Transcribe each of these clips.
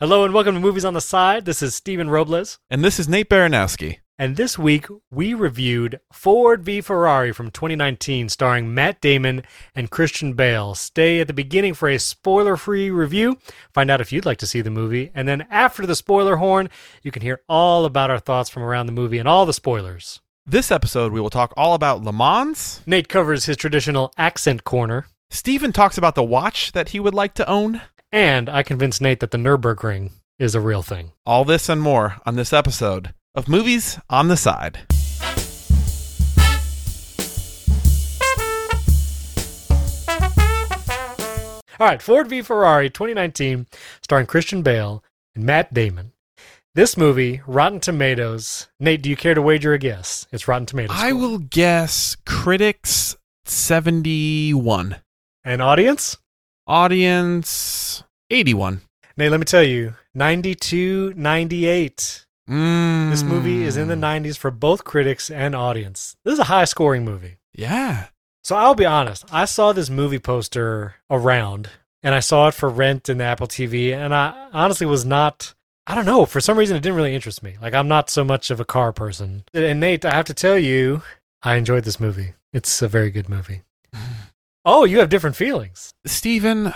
Hello and welcome to Movies on the Side. This is Stephen Robles. And this is Nate Baranowski. And this week we reviewed Ford v Ferrari from 2019 starring Matt Damon and Christian Bale. Stay at the beginning for a spoiler-free review. Find out if you'd like to see the movie. And then after the spoiler horn, you can hear all about our thoughts from around the movie and all the spoilers. This episode, we will talk all about Le Mans. Nate covers his traditional accent corner. Stephen talks about the watch that he would like to own. And I convinced Nate that the Nürburgring is a real thing. All this and more on this episode of Movies on the Side. All right, Ford v Ferrari 2019, starring Christian Bale and Matt Damon. This movie, Rotten Tomatoes. Nate, do you care to wager a guess? It's Rotten Tomatoes. I score. will guess critics 71. And audience? Audience 81. Nate, let me tell you 92, 98. Mm. This movie is in the 90s for both critics and audience. This is a high scoring movie. Yeah. So I'll be honest, I saw this movie poster around and I saw it for rent in the Apple TV, and I honestly was not. I don't know. For some reason, it didn't really interest me. Like, I'm not so much of a car person. And Nate, I have to tell you, I enjoyed this movie. It's a very good movie. Oh, you have different feelings. Stephen,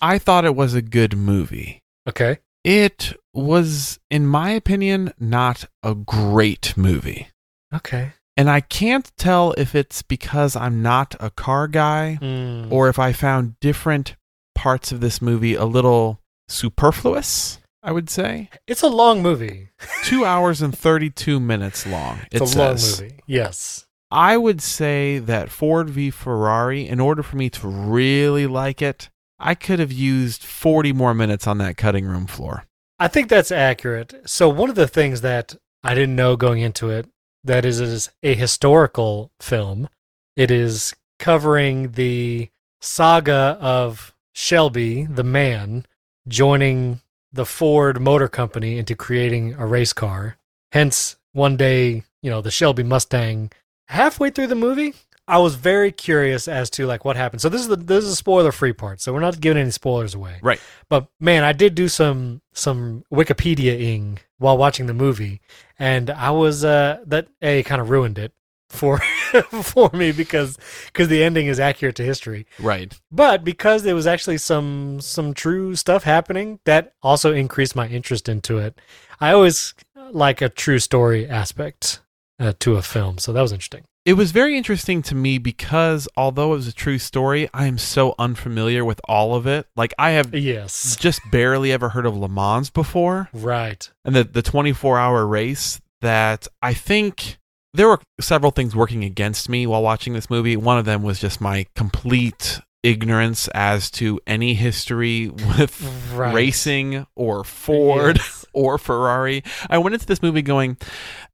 I thought it was a good movie. Okay. It was, in my opinion, not a great movie. Okay. And I can't tell if it's because I'm not a car guy Mm. or if I found different parts of this movie a little superfluous, I would say. it's a long movie. Two hours and 32 minutes long. It It's a long movie. Yes. I would say that Ford v Ferrari, in order for me to really like it, I could have used 40 more minutes on that cutting room floor. I think that's accurate. So one of the things that I didn't know going into it that is is a historical film. It is covering the saga of Shelby, the man, joining the Ford Motor Company into creating a race car. Hence, one day, you know, the Shelby Mustang. Halfway through the movie, I was very curious as to like what happened. So this is the this is a spoiler free part. So we're not giving any spoilers away. Right. But man, I did do some some Wikipedia-ing while watching the movie, and I was uh that a kind of ruined it for for me because because the ending is accurate to history. Right. But because there was actually some some true stuff happening, that also increased my interest into it. I always like a true story aspect uh, to a film, so that was interesting. It was very interesting to me because although it was a true story, I am so unfamiliar with all of it. Like I have Yes, just barely ever heard of Le Mans before right. and the the 24-hour race that I think there were several things working against me while watching this movie. One of them was just my complete ignorance as to any history with Right. racing or Ford Yes. or Ferrari. I went into this movie going,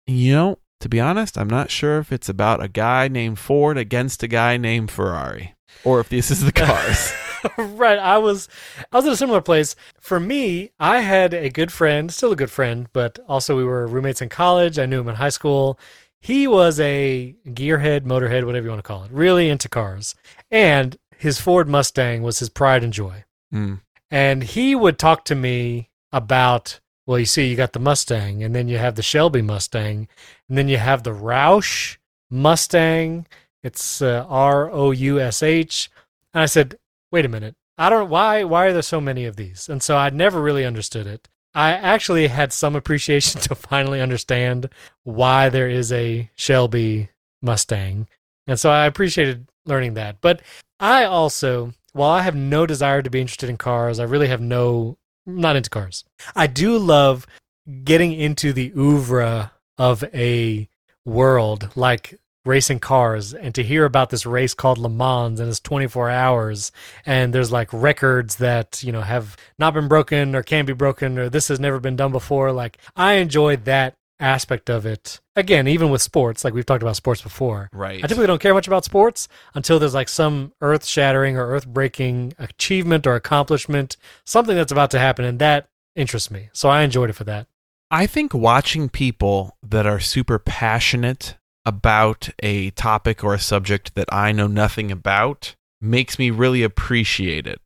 you know, to be honest, I'm not sure if it's about a guy named Ford against a guy named Ferrari or if this is the cars. right. I was I was in a similar place. For me, I had a good friend, still a good friend, but also we were roommates in college. I knew him in high school. He was a gearhead, motorhead, whatever you want to call it, really into cars. And his Ford Mustang was his pride and joy. Mm. And he would talk to me about, well, you see, you got the Mustang, and then you have the Shelby Mustang, and then you have the Roush Mustang. It's uh, R O U S H. And I said, wait a minute. I don't why why are there so many of these? And so I never really understood it. I actually had some appreciation to finally understand why there is a Shelby Mustang. And so I appreciated learning that. But I also, while I have no desire to be interested in cars, I really have no not into cars. I do love getting into the oeuvre of a world like racing cars and to hear about this race called Le Mans and it's 24 hours and there's like records that you know have not been broken or can be broken or this has never been done before like I enjoyed that aspect of it again even with sports like we've talked about sports before Right. I typically don't care much about sports until there's like some earth shattering or earth breaking achievement or accomplishment, something that's about to happen, and that interests me. So I enjoyed it for that. I think watching people that are super passionate about a topic or a subject that I know nothing about makes me really appreciate it.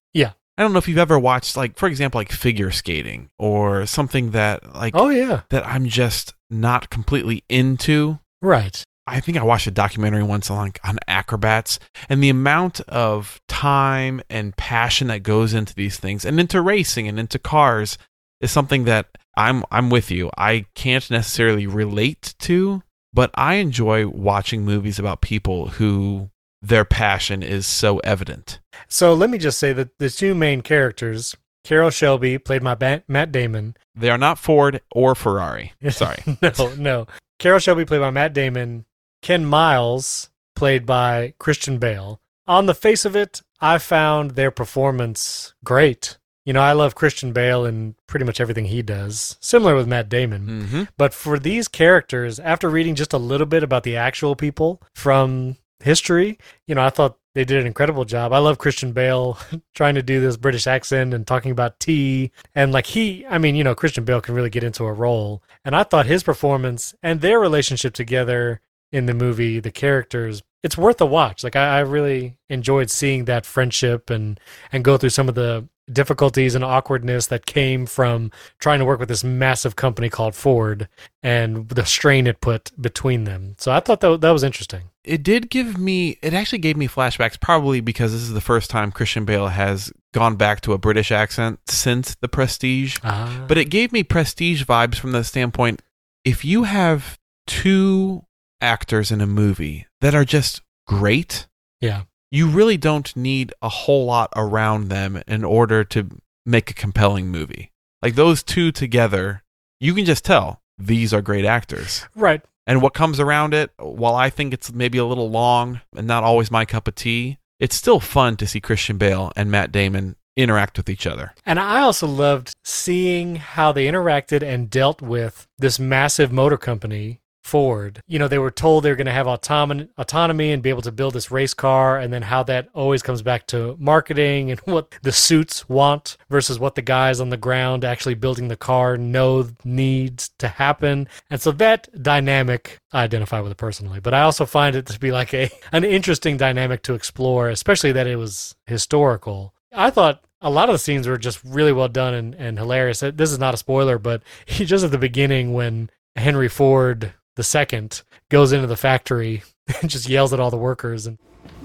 I don't know if you've ever watched like for example like figure skating or something that like Oh yeah, that I'm just not completely into. right. I think I watched a documentary once on on acrobats and the amount of time and passion that goes into these things and into racing and into cars is something that I'm I'm with you. I can't necessarily relate to, but I enjoy watching movies about people who their passion is so evident. So let me just say that the two main characters, Carroll Shelby, played by Ba- Matt Damon. They are not Ford or Ferrari. Sorry. no, no. Carroll Shelby, played by Matt Damon. Ken Miles, played by Christian Bale. On the face of it, I found their performance great. You know, I love Christian Bale and pretty much everything he does, similar with Matt Damon. hmm But for these characters, after reading just a little bit about the actual people from history, you know, I thought they did an incredible job. I love Christian Bale trying to do this British accent and talking about tea. And like he, I mean, you know, Christian Bale can really get into a role. And I thought his performance and their relationship together in the movie, the characters, it's worth a watch. Like I, I really enjoyed seeing that friendship and and go through some of the difficulties and awkwardness that came from trying to work with this massive company called Ford and the strain it put between them. So I thought that that was interesting. It did give me, it actually gave me flashbacks, probably because this is the first time Christian Bale has gone back to a British accent since The Prestige. Ah, But it gave me prestige vibes from the standpoint if you have two actors in a movie that are just great, yeah, you really don't need a whole lot around them in order to make a compelling movie. Like those two together, you can just tell these are great actors. right. And what comes around it, while I think it's maybe a little long and not always my cup of tea, it's still fun to see Christian Bale and Matt Damon interact with each other. And I also loved seeing how they interacted and dealt with this massive motor company, Ford. You know, they were told they were going to have autonomy, autonomy and be able to build this race car, and then how that always comes back to marketing and what the suits want versus what the guys on the ground actually building the car know needs to happen. And so that dynamic I identify with it personally, but I also find it to be like a an interesting dynamic to explore, especially that it was historical. I thought a lot of the scenes were just really well done and, and hilarious. This is not a spoiler, but just at the beginning when Henry Ford the second goes into the factory and just yells at all the workers and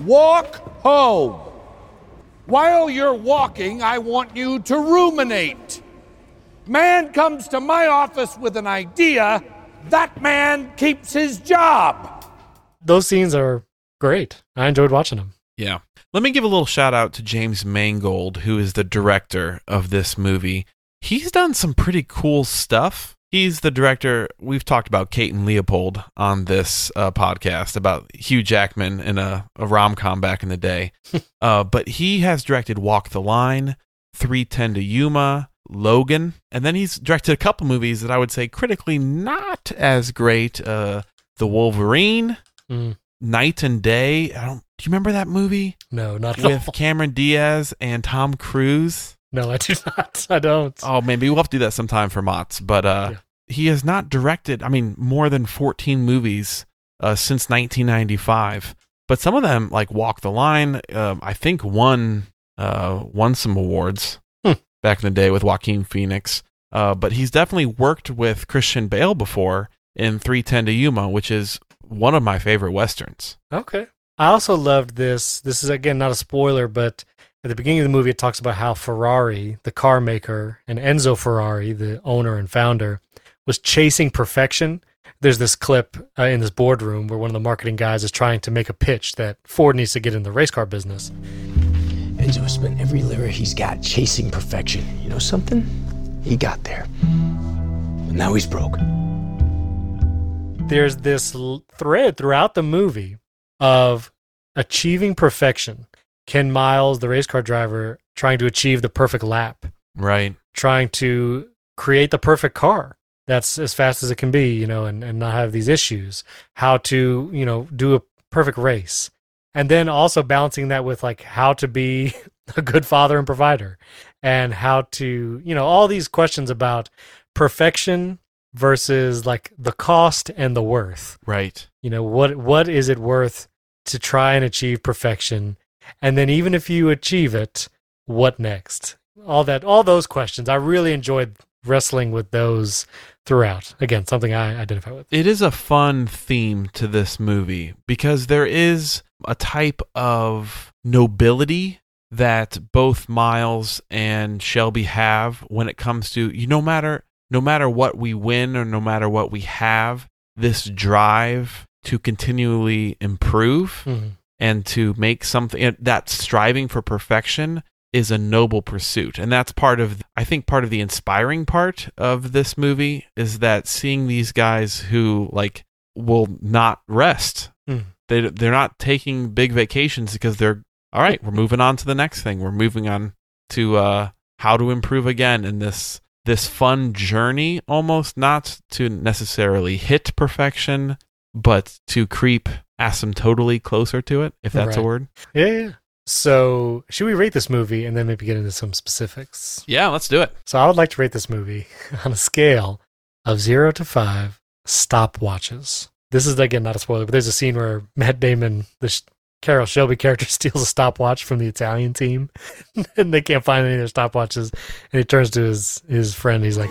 Walk home. While you're walking, I want you to ruminate. Man comes to my office with an idea, that man keeps his job. those scenes are great. I enjoyed watching them. Yeah. Let me give a little shout out to James Mangold, who is the director of this movie. He's done some pretty cool stuff. He's the director. We've talked about Kate and Leopold on this uh, podcast about Hugh Jackman in a, a rom com back in the day. uh, but he has directed Walk the Line, 310 to Yuma, Logan, and then he's directed a couple movies that I would say critically not as great. Uh, the Wolverine, Mm. Knight and Day. I don't. Do you remember that movie? No, not with all. Cameron Diaz and Tom Cruise. No, I do not. I don't. Oh, maybe we'll have to do that sometime for MOTS. But uh, Yeah. he has not directed, I mean, more than 14 movies uh, since 1995. But some of them, like Walk the Line, um, I think won uh, won some awards Hmm. back in the day with Joaquin Phoenix. Uh, but he's definitely worked with Christian Bale before in 310 to Yuma, which is one of my favorite westerns. Okay. I also loved this. This is again not a spoiler, but at the beginning of the movie, it talks about how Ferrari, the car maker, and Enzo Ferrari, the owner and founder, was chasing perfection. There's this clip uh, in this boardroom where one of the marketing guys is trying to make a pitch that Ford needs to get in the race car business. Enzo spent every lira he's got chasing perfection. You know something? He got there. But now he's broke. there's this l- thread throughout the movie of achieving perfection. Ken Miles, the race car driver, trying to achieve the perfect lap, Right. trying to create the perfect car that's as fast as it can be, you know, and, and not have these issues. How to, you know, do a perfect race. And then also balancing that with like how to be a good father and provider and how to, you know, all these questions about perfection versus like the cost and the worth Right. you know what what is it worth to try and achieve perfection and then even if you achieve it what next? All that, all those questions. I really enjoyed wrestling with those throughout. Again, something I identify with. It is a fun theme to this movie because there is a type of nobility that both Miles and Shelby have when it comes to you no matter no matter what we win or no matter what we have this drive to continually improve Mhm. And to make something that striving for perfection is a noble pursuit. And that's part of i think part of the inspiring part of this movie is that seeing these guys who like will not rest. Mm. they they're not taking big vacations because they're all right we're moving on to the next thing. We're moving on to uh how to improve again. In this this fun journey almost not to necessarily hit perfection but to creep asymptotally closer to it if that's a word Yeah, yeah. So, should we rate this movie and then maybe get into some specifics? yeah let's do it So, I would like to rate this movie on a scale of zero to five stopwatches. This is again not a spoiler, but there's a scene where Matt Damon, the Sh- Carroll Shelby character, steals a stopwatch from the Italian team, and they can't find any of their stopwatches. And he turns to his his friend. He's like,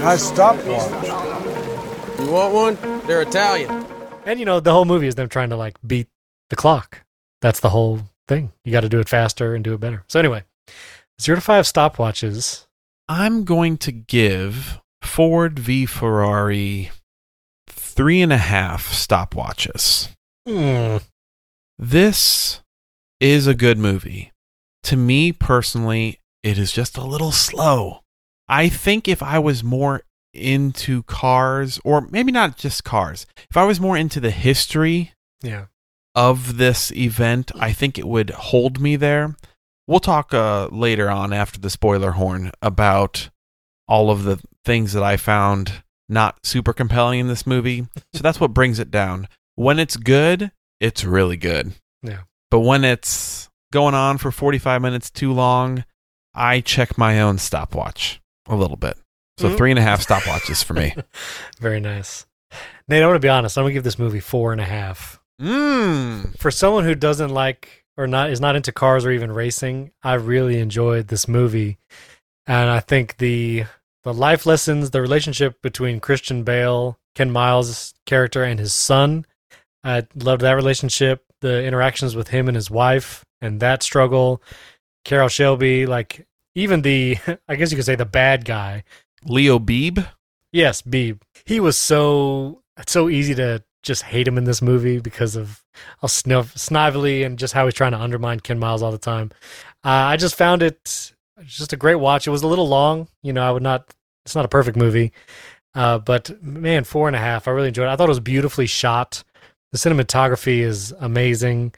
Nice stopwatch. You want one? They're Italian. and you know, the whole movie is them trying to like beat the clock. That's the whole thing. You got to do it faster and do it better. So anyway, zero to five stopwatches. i'm going to give ford v ferrari three and a half stopwatches Hmm. This is a good movie. To me personally, it is just a little slow. I think if I was more into cars, or maybe not just cars, if I was more into the history Yeah. of this event, I think it would hold me there. We'll talk uh, later on after the spoiler horn about all of the things that I found not super compelling in this movie. So that's what brings it down. When it's good, it's really good. Yeah. But when it's going on for 45 minutes too long, I check my own stopwatch a little bit. So Mhm. three and a half stopwatches for me. Very nice. Nate, I'm going to be honest. I'm going to give this movie four and a half. Mmm. For someone who doesn't like or not is not into cars or even racing, I really enjoyed this movie, and I think the the life lessons, the relationship between Christian Bale, Ken Miles' character, and his son, I loved that relationship. The interactions with him and his wife, and that struggle. Carroll Shelby, like even the, I guess you could say the bad guy, Leo Beebe. Yes, Beeb. He was so so easy to just hate him in this movie because of how snuff, snively and just how he's trying to undermine Ken Miles all the time. Uh, I just found it just a great watch. It was a little long, you know. I would not. It's not a perfect movie, uh, but man, four and a half. I really enjoyed it. I thought it was beautifully shot. The cinematography is amazing,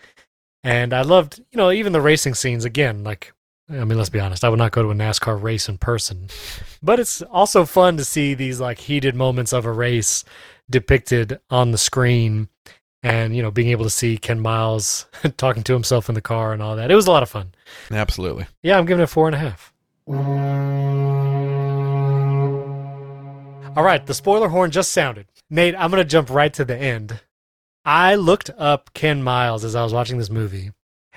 and I loved, you know, even the racing scenes. Again, like I mean, let's be honest. I would not go to a NASCAR race in person, but it's also fun to see these like heated moments of a race depicted on the screen, and you know, being able to see Ken Miles talking to himself in the car and all that. It was a lot of fun. Absolutely. Yeah, I'm giving it four and a half. All right, the spoiler horn just sounded. Nate, I'm going to jump right to the end. I looked up Ken Miles as I was watching this movie,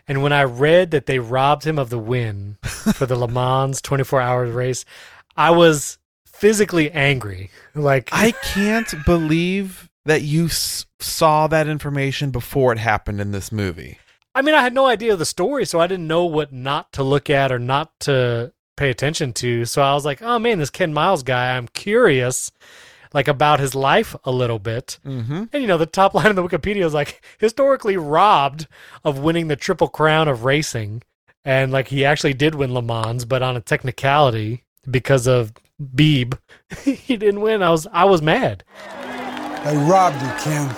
and when I read that they robbed him of the win for the Le Mans 24 hour race, I was physically angry. Like, I can't believe that you s- saw that information before it happened in this movie. I mean, I had no idea of the story, so I didn't know what not to look at or not to pay attention to. So I was like, oh man, this Ken Miles guy, I'm curious, like about his life a little bit. Mm-hmm. And you know, the top line of the Wikipedia is like historically robbed of winning the triple crown of racing, and like he actually did win Le Mans, but on a technicality because of Beeb, he didn't win. I was I was mad. They robbed you, Ken.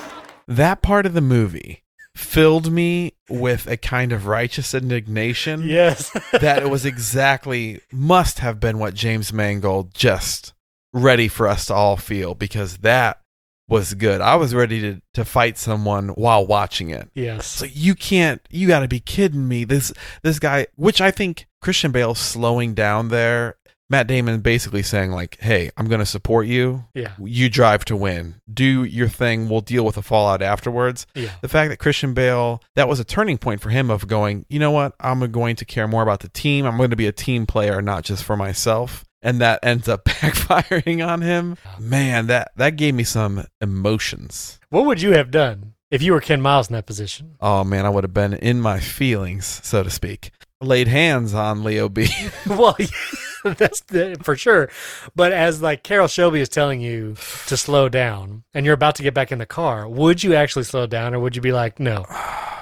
That part of the movie filled me with a kind of righteous indignation Yes, that it was exactly must have been what James Mangold just ready for us to all feel because that was good. I was ready to, to fight someone while watching it. yes. So you can't you got to be kidding me. This this guy which I think Christian Bale's slowing down there Matt Damon basically saying like, "Hey, I'm going to support you. Yeah. You drive to win. Do your thing. We'll deal with the fallout afterwards." Yeah. The fact that Christian Bale, that was a turning point for him of going, "You know what? I'm going to care more about the team. I'm going to be a team player, not just for myself." And that ends up backfiring on him. Man, that that gave me some emotions. What would you have done if you were Ken Miles in that position? Oh man, I would have been in my feelings, so to speak. Laid hands on Leo B. well, that's the, for sure. But as like Carroll Shelby is telling you to slow down, and you're about to get back in the car, would you actually slow down, or would you be like, "No,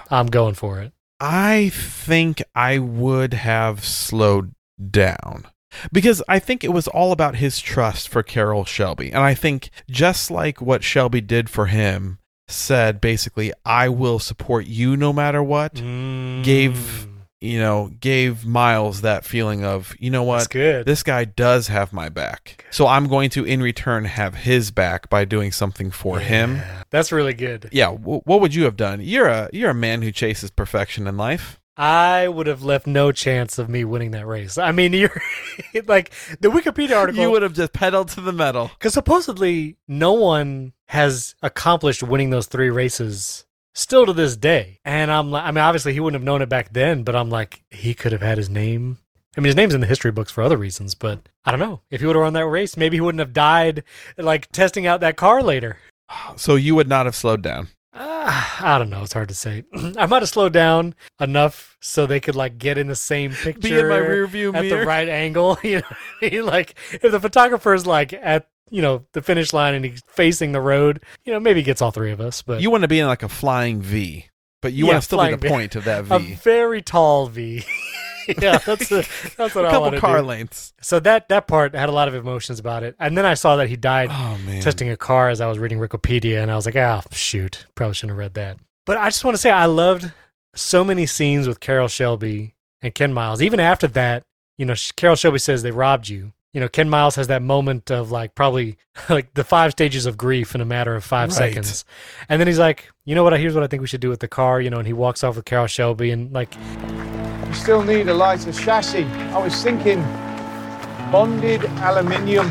I'm going for it"? I think I would have slowed down because I think it was all about his trust for Carroll Shelby. And I think just like what Shelby did for him, said basically, I will support you no matter what, mm. gave, you know, gave Miles that feeling of, you know what? good. This guy does have my back. So I'm going to, in return, have his back by doing something for him. That's really good. Yeah. W- what would you have done? You're a you're a man who chases perfection in life. I would have left no chance of me winning that race. I mean, you're like the Wikipedia article. You would have just pedaled to the metal. Because supposedly no one has accomplished winning those three races still to this day. And I'm like, I mean, obviously he wouldn't have known it back then, but I'm like, he could have had his name. I mean, his name's in the history books for other reasons, but I don't know. If he would have run that race, maybe he wouldn't have died like testing out that car later. So you would not have slowed down. Uh, I don't know. It's hard to say. I might have slowed down enough so they could like get in the same picture Be in my rear view at mirror. the right angle. You know, I mean? like if the photographer's like at you know the finish line and he's facing the road, you know, maybe he gets all three of us. But You want to be in like a flying V, but you Yeah, want to still be flying the V. point of that a V. very tall V. yeah, that's a, that's what a I couple to car do. lengths. So that that part had a lot of emotions about it, and then I saw that he died Oh man. testing a car as I was reading Wikipedia, and I was like, ah, shoot, probably shouldn't have read that. But I just want to say I loved so many scenes with Carroll Shelby and Ken Miles. Even after that, you know, sh- Carroll Shelby says they robbed you. You know, Ken Miles has that moment of like probably like the five stages of grief in a matter of five Right. seconds, and then he's like, you know what? Here's what I think we should do with the car. You know, and he walks off with Carroll Shelby, and like, You still need a lighter chassis. I was thinking bonded aluminium.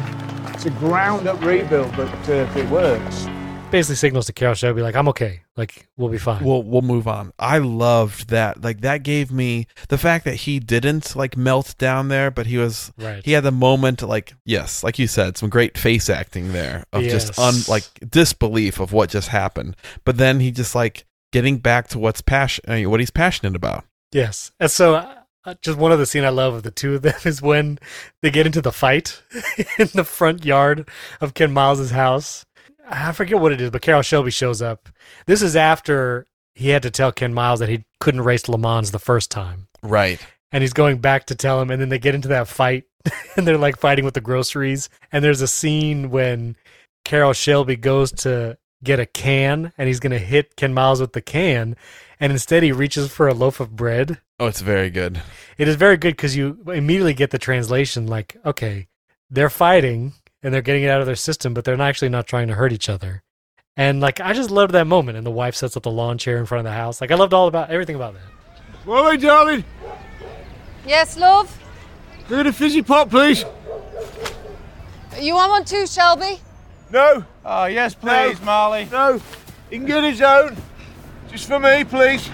to ground up rebuild, but uh, if it works. basically signals to Carroll Shelby like, I'm okay, like we'll be fine. We'll we'll move on. I loved that. Like that gave me the fact that he didn't like melt down there, but he was right. he had the moment like yes, like you said, some great face acting there of just Yes. un like disbelief of what just happened. But then he just like getting back to what's passion what he's passionate about. Yes. And so, uh, just one other scene I love of the two of them is when they get into the fight in the front yard of Ken Miles's house. I forget what it is, but Carroll Shelby shows up. This is after he had to tell Ken Miles that he couldn't race Le Mans the first time. Right. And he's going back to tell him, and then they get into that fight, and they're like fighting with the groceries. And there's a scene when Carroll Shelby goes to get a can, and he's going to hit Ken Miles with the can, and instead he reaches for a loaf of bread. Oh, it's very good. It is very good because you immediately get the translation like, okay, they're fighting and they're getting it out of their system, but they're not actually not trying to hurt each other. And like, I just loved that moment. And the wife sets up the lawn chair in front of the house. Like, I loved all about everything about that. Wally, darling, Yes, love? get a fizzy pop, please. You want one too, Shelby? No, Oh, yes, please, Molly. no, he can get his own. Just for me, please.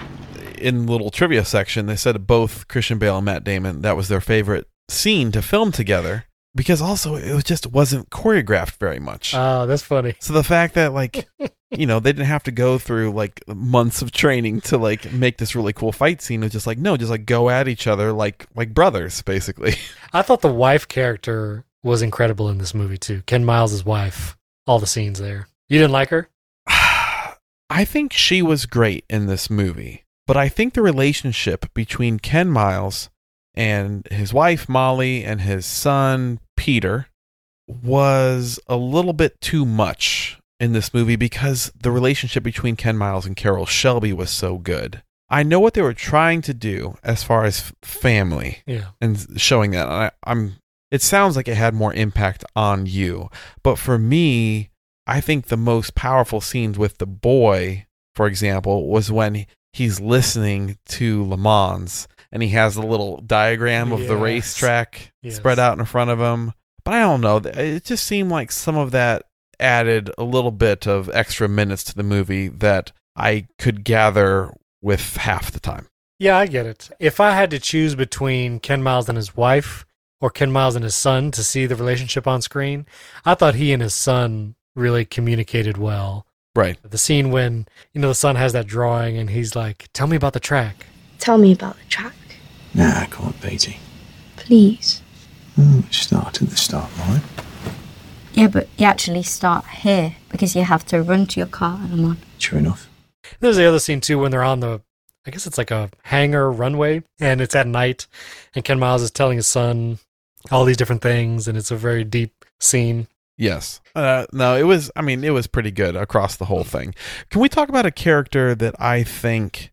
In the little trivia section, they said both Christian Bale and Matt Damon that was their favorite scene to film together because also it was just wasn't choreographed very much. Oh, that's funny. So the fact that like you know they didn't have to go through like months of training to like make this really cool fight scene it was just like no just like go at each other like like brothers basically. I thought the wife character was incredible in this movie too. Ken Miles' wife. All the scenes there. You didn't like her? I think she was great in this movie, but I think the relationship between Ken Miles and his wife Molly and his son Peter was a little bit too much in this movie because the relationship between Ken Miles and Carroll Shelby was so good. I know what they were trying to do as far as family Yeah. and showing that. I, I'm. It sounds like it had more impact on you, but for me, I think the most powerful scenes with the boy, for example, was when he's listening to Le Mans and he has the little diagram of the racetrack Yes. spread out in front of him. But I don't know. It just seemed like some of that added a little bit of extra minutes to the movie that I could gather with half the time. Yeah, I get it. If I had to choose between Ken Miles and his wife or Ken Miles and his son to see the relationship on screen, I thought he and his son really communicated well. Right. The scene when, you know, the son has that drawing and he's like, Tell me about the track. Tell me about the track, Nah, I can't, Beatty. please. Mm, start at the start line. Yeah, but you actually start here because you have to run to your car and I'm on. True enough. There's the other scene too when they're on the, I guess it's like a hangar runway and it's at night and Ken Miles is telling his son all these different things and it's a very deep scene. Yes. Uh, no, it was. I mean, it was pretty good across the whole thing. Can we talk about a character that I think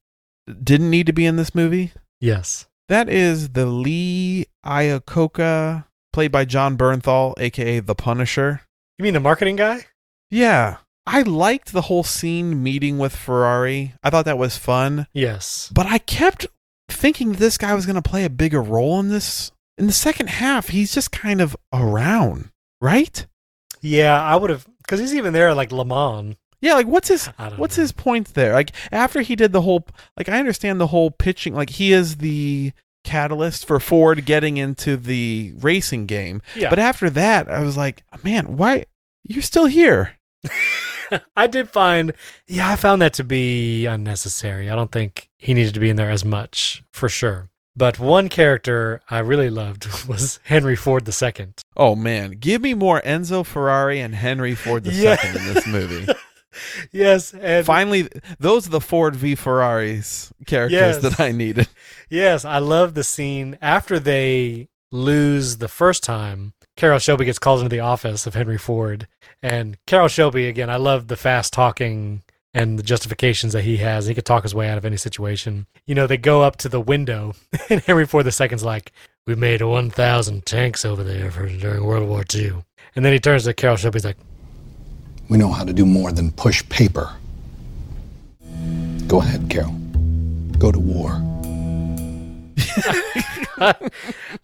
didn't need to be in this movie? Yes. That is the Lee Iacocca, played by Jon Bernthal, aka the Punisher. You mean the marketing guy? Yeah, I liked the whole scene meeting with Ferrari. I thought that was fun, Yes. but I kept thinking this guy was going to play a bigger role in this. In the second half, he's just kind of around, right? Yeah, I would have, because he's even there like Le Mans. Yeah, like what's his what's know. his point there? Like after he did the whole like I understand the whole pitching like he is the catalyst for Ford getting into the racing game. Yeah. But after that, I was like, man, why you're still here? I did find, yeah, I found that to be unnecessary. I don't think he needed to be in there as much, for sure. But one character I really loved was Henry Ford II. Oh man, give me more Enzo Ferrari and Henry Ford II Yeah. in this movie. yes, and Finally, those are the Ford v Ferraris characters Yes. that I needed. yes, I love the scene after they lose the first time. Carroll Shelby gets called into the office of Henry Ford, and Carroll Shelby again. I love the fast talking and the justifications that he has. He could talk his way out of any situation. You know, they go up to the window, and Henry Ford II's like, "We made one thousand tanks over there for during World War II." And then he turns to Carroll Shelby. He's like, We know how to do more than push paper. Go ahead, Carroll. Go to war.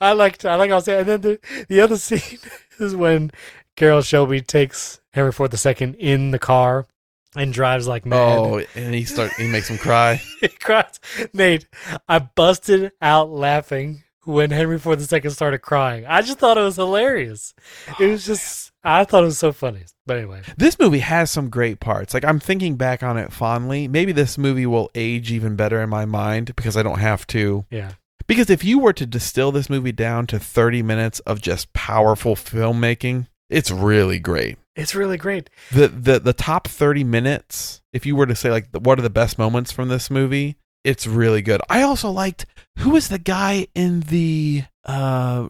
I liked I like I was saying. And then the, the other scene is when Carroll Shelby takes Henry Ford II in the car and drives like mad. Oh, and he start he makes him cry. he cries. Nate, I busted out laughing when Henry Ford II started crying. I just thought it was hilarious. It was oh, just I thought it was so funny. But anyway, This movie has some great parts. Like I'm thinking back on it fondly. Maybe this movie will age even better in my mind because I don't have to. yeah. Because if you were to distill this movie down to 30 minutes of just powerful filmmaking, it's really great. It's really great. The the the top 30 minutes, if you were to say like what are the best moments from this movie, it's really good. I also liked who was the guy in the uh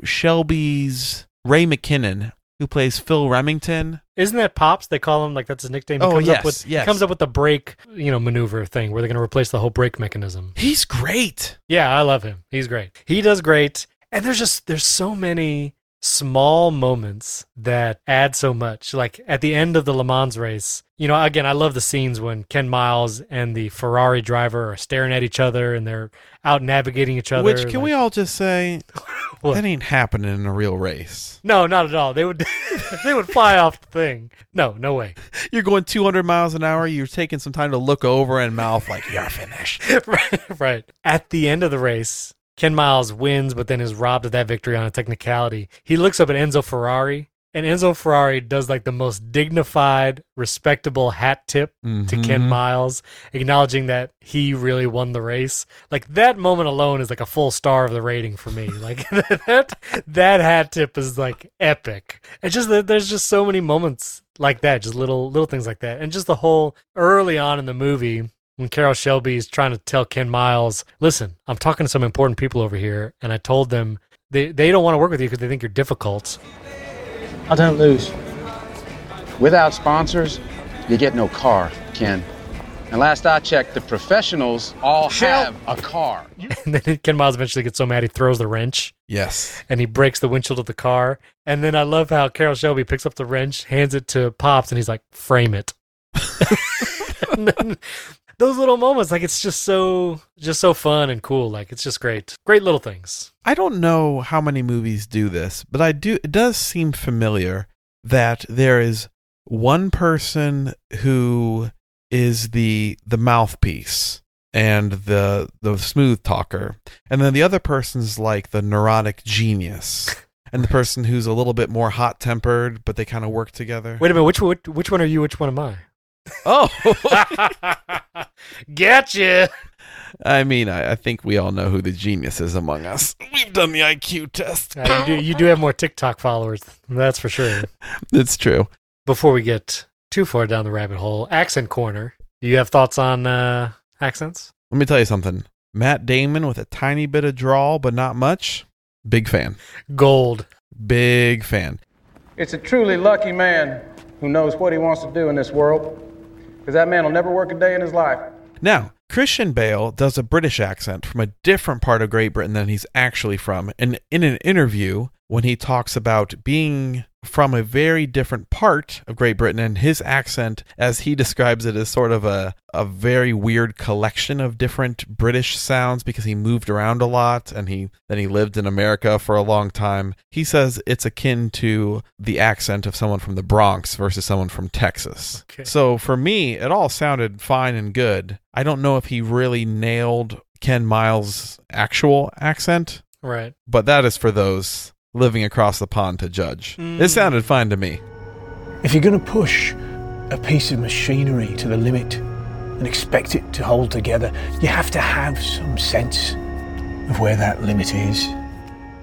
Shelby's Ray McKinnon who plays Phil Remington. Isn't that Pops? They call him like that's his nickname. He Oh, comes yes, up with yes. he comes up with the brake, you know, maneuver thing where they're gonna replace the whole brake mechanism. He's great. Yeah, I love him. He's great. He does great. And there's just there's so many small moments that add so much. Like at the end of the Le Mans race, you know, again, I love the scenes when Ken Miles and the Ferrari driver are staring at each other and they're out navigating each other. Which can like- we all just say that ain't happening in a real race. No, not at all. They would they would fly off the thing. No, no way. You're going 200 miles an hour. You're taking some time to look over and mouth like you're finished. right, right. At the end of the race, Ken Miles wins, but then is robbed of that victory on a technicality. He looks up at Enzo Ferrari, and Enzo Ferrari does like the most dignified, respectable hat tip to mm-hmm. Ken. Miles, acknowledging that he really won the race. Like that moment alone is like a full star of the rating for me. Like that that hat tip is like epic. It's just that there's just so many moments like that, just little little things like that, and just the whole early on in the movie when Carroll Shelby is trying to tell Ken Miles, listen, I'm talking to some important people over here, and I told them they, they don't want to work with you because they think you're difficult. I don't lose. Without sponsors, you get no car, Ken. And last I checked, the professionals all have a car. And then Ken Miles eventually gets so mad he throws the wrench Yes. and he breaks the windshield of the car. And then I love how Carroll Shelby picks up the wrench, hands it to Pops, and he's like, frame it. and then those little moments, like it's just so just so fun and cool. Like it's just great. Great little things. I don't know how many movies do this, but I do it does seem familiar that there is one person who is the the mouthpiece and the the smooth talker and then the other person's like the neurotic genius and the person who's a little bit more hot tempered but they kind of work together Wait a minute, which which, which one are you? Which one am I? Oh Gotcha. i mean I, I think we all know who the genius is among us we've done the iq test Uh, you, do, you do have more TikTok followers. That's for sure. That's true Before we get too far down the rabbit hole, accent corner. Do you have thoughts on uh, accents? let me tell you something matt damon with a tiny bit of drawl but not much big fan Gold. big fan It's a truly lucky man who knows what he wants to do in this world. Because that man will never work a day in his life. Now, Christian Bale does a British accent from a different part of Great Britain than he's actually from. And in an interview, when he talks about being from a very different part of Great Britain and his accent, as he describes it, is sort of a, a very weird collection of different British sounds because he moved around a lot and he then he lived in America for a long time. He says it's akin to the accent of someone from the Bronx versus someone from Texas. Okay. So for me, it all sounded fine and good. I don't know if he really nailed Ken Miles' actual accent, Right. but that is for those living across the pond to judge. It sounded fine to me. If you're going to push a piece of machinery to the limit and expect it to hold together, you have to have some sense of where that limit is.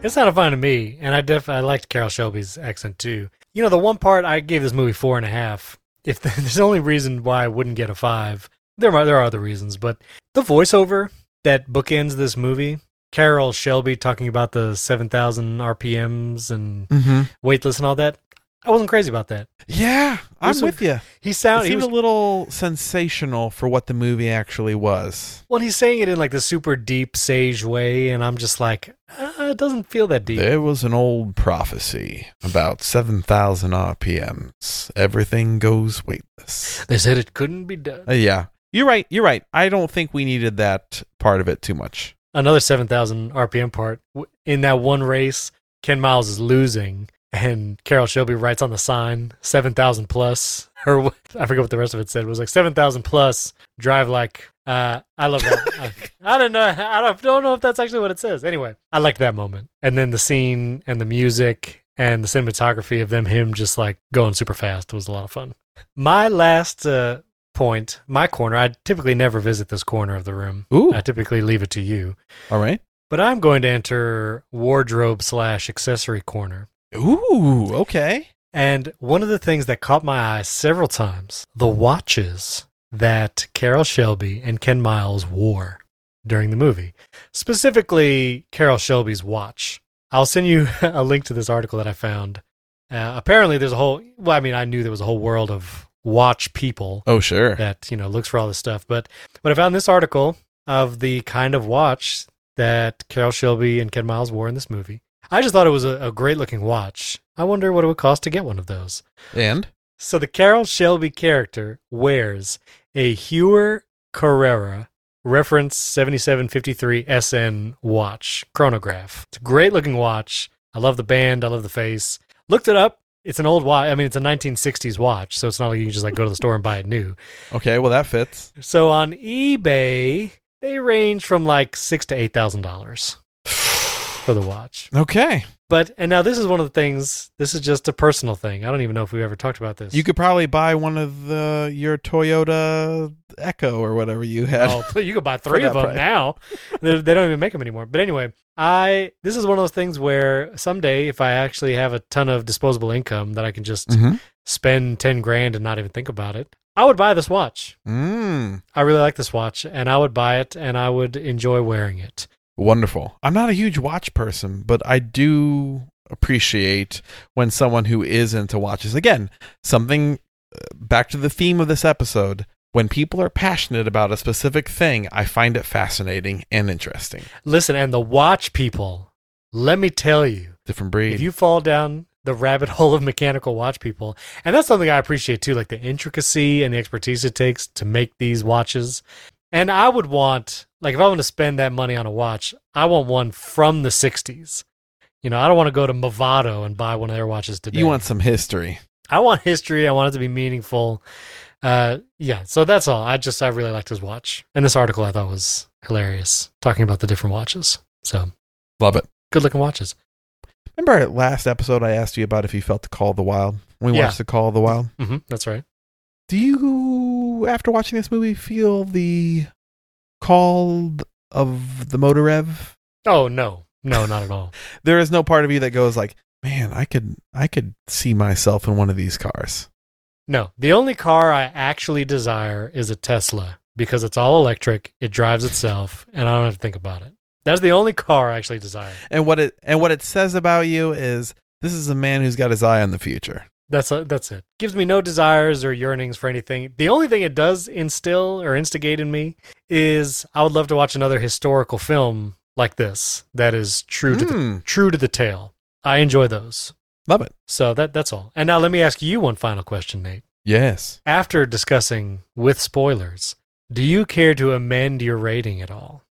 It sounded fine to me, and I def I liked Carroll Shelby's accent too. You know, the one part I gave this movie four and a half. If there's the only reason why I wouldn't get a five, there are there are other reasons, but the voiceover that bookends this movie, Carroll Shelby talking about the seven thousand RPMs and Mm-hmm. weightless and all that, I wasn't crazy about that. Yeah, I'm with you. He sounded he was, a little sensational for what the movie actually was. well, he's saying it in like the super deep sage way, and I'm just like, uh, it doesn't feel that deep. There was an old prophecy about 7,000 RPMs. Everything goes weightless. They said it couldn't be done. Uh, yeah, you're right. You're right. I don't think we needed that part of it too much. Another 7,000 RPM part. In that one race, Ken Miles is losing, and Carroll Shelby writes on the sign 7,000 plus. Or I forget what the rest of it said. It was like 7,000 plus, drive like. Uh, I love that. I, I don't know. I don't, don't know if that's actually what it says. Anyway, I liked that moment. And then the scene and the music and the cinematography of them, him just like going super fast was a lot of fun. My last uh, point, my corner, I typically never visit this corner of the room. Ooh. I typically leave it to you. All right. But I'm going to enter wardrobe slash accessory corner. Ooh, okay. And one of the things that caught my eye several times the watches that Carroll Shelby and Ken Miles wore during the movie. Specifically, Carroll Shelby's watch. I'll send you a link to this article that I found. Uh, apparently, there's a whole, well, I mean, I knew there was a whole world of watch people Oh, sure. that you know looks for all this stuff. But but I found this article of the kind of watch that Carroll Shelby and Ken Miles wore in this movie. I just thought it was a, a great looking watch. I wonder what it would cost to get one of those. And So the Carroll Shelby character wears a Heuer Carrera reference 7753 SN watch chronograph. It's a great looking watch. I love the band. I love the face. Looked it up. It's an old watch. I mean, it's a 1960s watch, so it's not like you can just like go to the store and buy it new. okay, well that fits. So on eBay, they range from like six to eight thousand dollars for the watch. Okay. But and now this is one of the things. This is just a personal thing. I don't even know if we've ever talked about this. You could probably buy one of the your Toyota Echo or whatever you had. Oh, you could buy three of them price. now. they, they don't even make them anymore. But anyway, I this is one of those things where someday, if I actually have a ton of disposable income that I can just Mhm. spend ten grand and not even think about it, I would buy this watch. Mm, I really like this watch, and I would buy it, and I would enjoy wearing it. wonderful. I'm not a huge watch person, but I do appreciate when someone who is into watches again, something uh, back to the theme of this episode, when people are passionate about a specific thing, I find it fascinating and interesting. Listen, and the watch people, let me tell you, Different breed. if you fall down the rabbit hole of mechanical watch people. And that's something I appreciate too, like the intricacy and the expertise it takes to make these watches. And I would want, like, if I want to spend that money on a watch, I want one from the 60s. You know, I don't want to go to Movado and buy one of their watches today. You want some history. I want history. I want it to be meaningful. Uh, yeah. So that's all. I just I really liked his watch, and this article I thought was hilarious, talking about the different watches. So Love it. good looking watches. Remember last episode I asked you about if you felt the call of the wild? We Yeah. watched the call of the wild. hmm that's right. Do you, after watching this movie, feel the call of the motor rev? Oh no, no, not at all. There is no part of you that goes like, "Man, I could, I could see myself in one of these cars." No, the only car I actually desire is a Tesla because it's all electric, it drives itself, and I don't have to think about it. That's the only car I actually desire. And what it and what it says about you is this is a man who's got his eye on the future. That's uh, that's it. Gives me no desires or yearnings for anything. The only thing it does instill or instigate in me is I would love to watch another historical film like this that is true to Hmm. the true to the tale. I enjoy those. Love it. So that that's all. And now let me ask you one final question, Nate. Yes. After discussing with spoilers, do you care to amend your rating at all?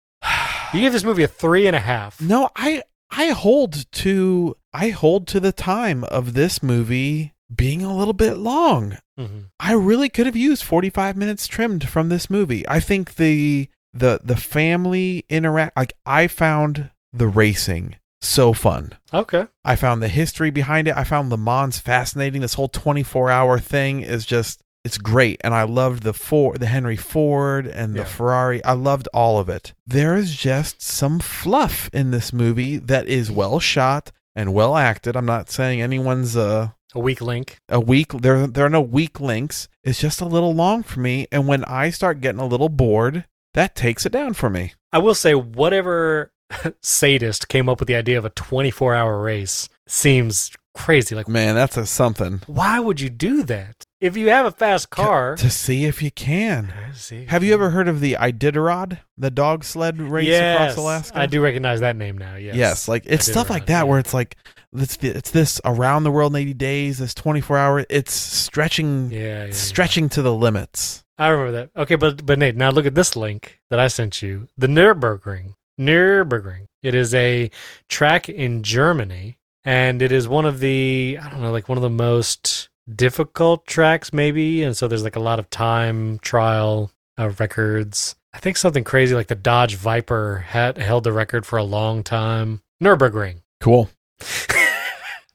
You give this movie a three and a half. No, I I hold to I hold to the time of this movie being a little bit long. Mhm. I really could have used 45 minutes trimmed from this movie. I think the the the family interact like I found the racing so fun. Okay. I found the history behind it. I found Le Mans fascinating. This whole 24 hour thing is just it's great and I loved the Ford, the Henry Ford and the Yeah. Ferrari. I loved all of it. There is just some fluff in this movie that is well shot and well acted. I'm not saying anyone's uh A weak link. a weak there there are no weak links. It's just a little long for me and when I start getting a little bored, that takes it down for me. I will say, whatever sadist came up with the idea of a 24 hour race seems crazy. Like, Man, that's a something. why would you do that? If you have a fast car, To see if you can. See, Have you ever heard of the Iditarod, the dog sled race yes, across Alaska? I do recognize that name now. Yes. Yes, like it's I did stuff like that it. where it's like it's it's this around the world in 80 days, this 24 hour. It's stretching, Yeah, yeah, yeah. stretching to the limits. I remember that. Okay, but but Nate, now look at this link that I sent you. The Nürburgring. Nürburgring. It is a track in Germany, and it is one of the I don't know, like one of the most difficult tracks, maybe. And so there's like a lot of time trial uh, records. I think something crazy like the Dodge Viper had held the record for a long time. Nürburgring. Cool.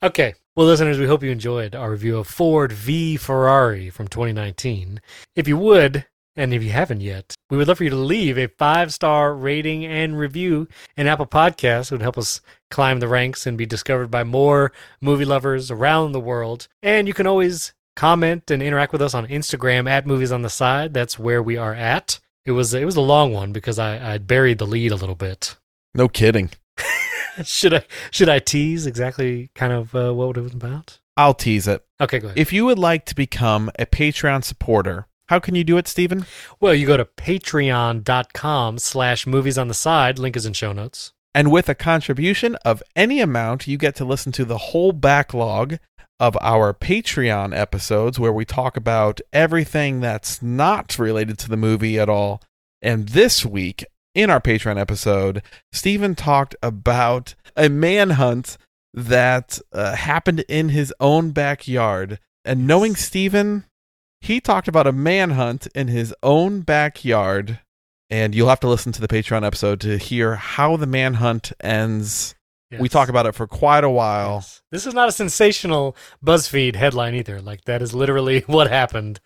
Okay. Well, listeners, we hope you enjoyed our review of Ford v Ferrari from 2019. If you would, and if you haven't yet, we would love for you to leave a five star rating and review in Apple Podcasts. It would help us climb the ranks and be discovered by more movie lovers around the world. And you can always comment and interact with us on Instagram at Movies on the Side. That's where we are at. It was it was a long one because I, I buried the lead a little bit. No kidding. should I should I tease exactly kind of uh, what it was about? I'll tease it. Okay, go ahead. If you would like to become a Patreon supporter, how can you do it, Stephen? Well, you go to patreon.com slash movies on the side. Link is in show notes. And with a contribution of any amount, you get to listen to the whole backlog of our Patreon episodes where we talk about everything that's not related to the movie at all. And this week, in our Patreon episode, Stephen talked about a manhunt that uh, happened in his own backyard. And knowing Stephen, he talked about a manhunt in his own backyard. And you'll have to listen to the Patreon episode to hear how the manhunt ends. We talk about it for quite a while. Yes. This is not a sensational BuzzFeed headline either. Like, that is literally what happened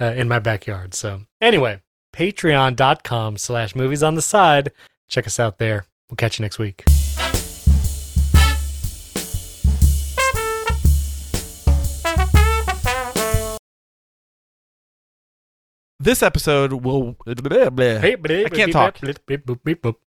uh, in my backyard. So, anyway, patreon.com slash movies on the side. Check us out there. We'll catch you next week. This episode will. I can't talk.